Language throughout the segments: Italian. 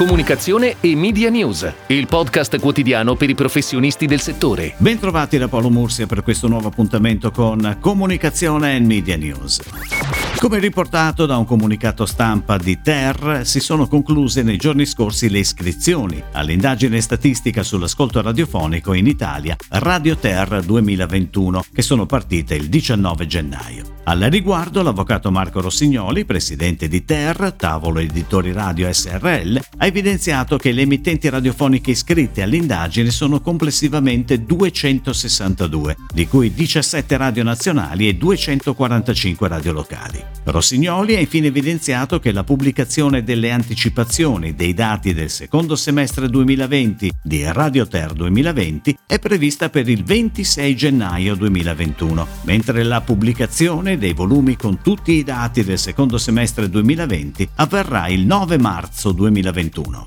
comunicazione e media news, il podcast quotidiano per i professionisti del settore. Bentrovati da Paolo Mursia per questo nuovo appuntamento con Comunicazione e Media News. Come riportato da un comunicato stampa di TER, si sono concluse nei giorni scorsi le iscrizioni all'indagine statistica sull'ascolto radiofonico in Italia Radio TER 2021, che sono partite il 19 gennaio. Al riguardo, l'avvocato Marco Rossignoli, presidente di TER, tavolo editori radio SRL, ha evidenziato che le emittenti radiofoniche iscritte all'indagine sono complessivamente 262, di cui 17 radio nazionali e 245 radio locali. Rossignoli ha infine evidenziato che la pubblicazione delle anticipazioni dei dati del secondo semestre 2020 di Radio Ter 2020 è prevista per il 26 gennaio 2021, mentre la pubblicazione dei volumi con tutti i dati del secondo semestre 2020 avverrà il 9 marzo 2021.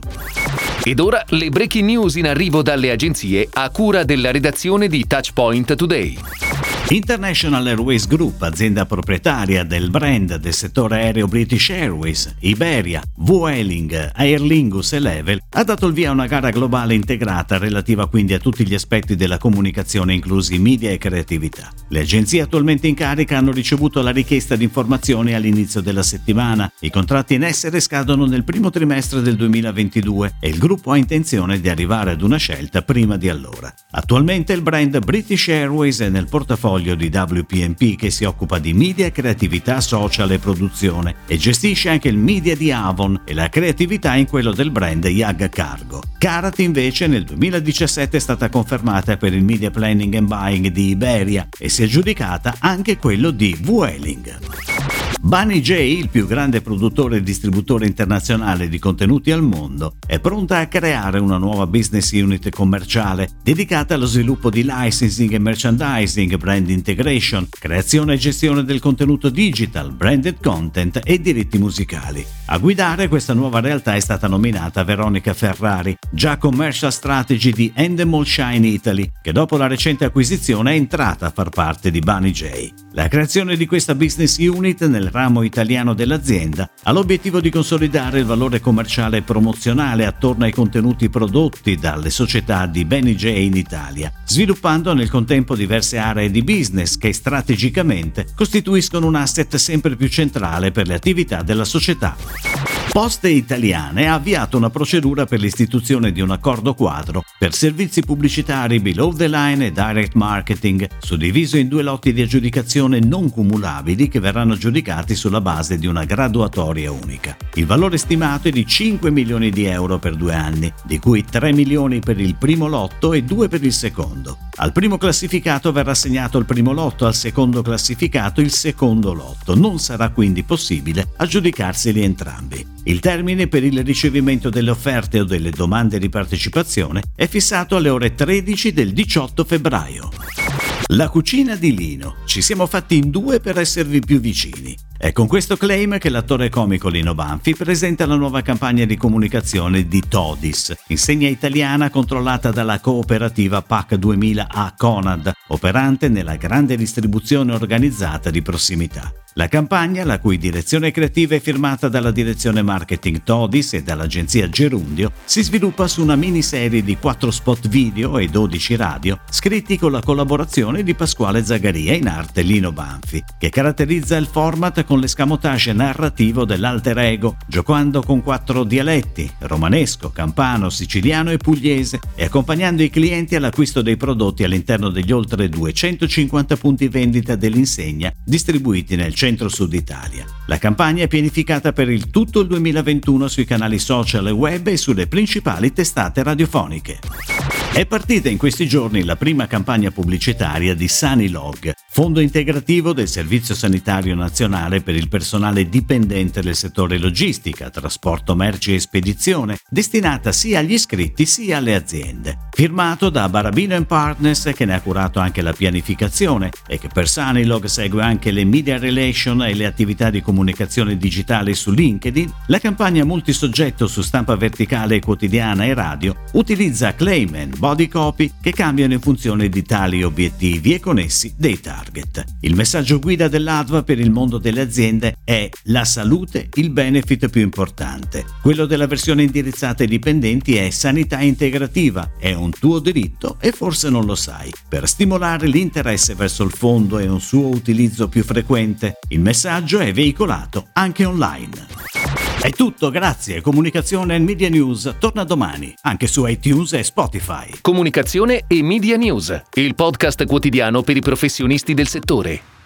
Ed ora le breaking news in arrivo dalle agenzie a cura della redazione di Touchpoint Today. International Airways Group, azienda proprietaria del brand del settore aereo British Airways, Iberia, Vueling, Aer Lingus e Level, ha dato il via a una gara globale integrata relativa quindi a tutti gli aspetti della comunicazione inclusi media e creatività. Le agenzie attualmente in carica hanno ricevuto la richiesta di informazioni all'inizio della settimana. I contratti in essere scadono nel primo trimestre del 2022 e il gruppo ha intenzione di arrivare ad una scelta prima di allora. Attualmente il brand British Airways è nel portafoglio portafoglio di WPMP che si occupa di media, creatività, social e produzione e gestisce anche il media di Avon e la creatività in quello del brand Yag Cargo. Karat invece nel 2017 è stata confermata per il media planning and buying di Iberia e si è aggiudicata anche quello di Vueling. Bunny J, il più grande produttore e distributore internazionale di contenuti al mondo, è pronta a creare una nuova business unit commerciale dedicata allo sviluppo di licensing e merchandising, brand integration, creazione e gestione del contenuto digital, branded content e diritti musicali. A guidare questa nuova realtà è stata nominata Veronica Ferrari, già commercial strategy di Endemol Shine Italy, che dopo la recente acquisizione è entrata a far parte di Bunny J. La creazione di questa business unit nel ramo italiano dell'azienda, ha l'obiettivo di consolidare il valore commerciale e promozionale attorno ai contenuti prodotti dalle società di Benny J in Italia, sviluppando nel contempo diverse aree di business che strategicamente costituiscono un asset sempre più centrale per le attività della società. Poste Italiane ha avviato una procedura per l'istituzione di un accordo quadro per servizi pubblicitari below the line e direct marketing, suddiviso in due lotti di aggiudicazione non cumulabili che verranno giudicati sulla base di una graduatoria unica. Il valore stimato è di 5 milioni di euro per due anni, di cui 3 milioni per il primo lotto e 2 per il secondo. Al primo classificato verrà assegnato il primo lotto, al secondo classificato il secondo lotto. Non sarà quindi possibile aggiudicarseli entrambi. Il termine per il ricevimento delle offerte o delle domande di partecipazione è fissato alle ore 13 del 18 febbraio. La cucina di Lino. Ci siamo fatti in due per esservi più vicini. È con questo claim che l'attore comico Lino Banfi presenta la nuova campagna di comunicazione di Todis, insegna italiana controllata dalla cooperativa PAC 2000 a Conad, operante nella grande distribuzione organizzata di prossimità. La campagna, la cui direzione creativa è firmata dalla direzione marketing Todis e dall'agenzia Gerundio, si sviluppa su una miniserie di 4 spot video e 12 radio, scritti con la collaborazione di Pasquale Zagaria in arte Lino Banfi, che caratterizza il format con l'escamotage narrativo dell'alter ego, giocando con quattro dialetti, romanesco, campano, siciliano e pugliese, e accompagnando i clienti all'acquisto dei prodotti all'interno degli oltre 250 punti vendita dell'insegna distribuiti nel centro-sud Italia. La campagna è pianificata per il tutto il 2021 sui canali social e web e sulle principali testate radiofoniche. È partita in questi giorni la prima campagna pubblicitaria di Sanilog, fondo integrativo del Servizio Sanitario Nazionale per il personale dipendente del settore logistica, trasporto merci e spedizione, destinata sia agli iscritti sia alle aziende. Firmato da Barabino Partners che ne ha curato anche la pianificazione e che per Sunilog segue anche le media relation e le attività di comunicazione digitale su LinkedIn, la campagna multisoggetto su stampa verticale quotidiana e radio utilizza claim and body copy che cambiano in funzione di tali obiettivi e connessi dei target. Il messaggio guida dell'ADVA per il mondo delle aziende è la salute il benefit più importante. Quello della versione indirizzata ai dipendenti è sanità integrativa, è un tuo diritto e forse non lo sai. Per stimolare l'interesse verso il fondo e un suo utilizzo più frequente, il messaggio è veicolato anche online. È tutto, grazie. Comunicazione e Media News torna domani, anche su iTunes e Spotify. Comunicazione e Media News, il podcast quotidiano per i professionisti del settore.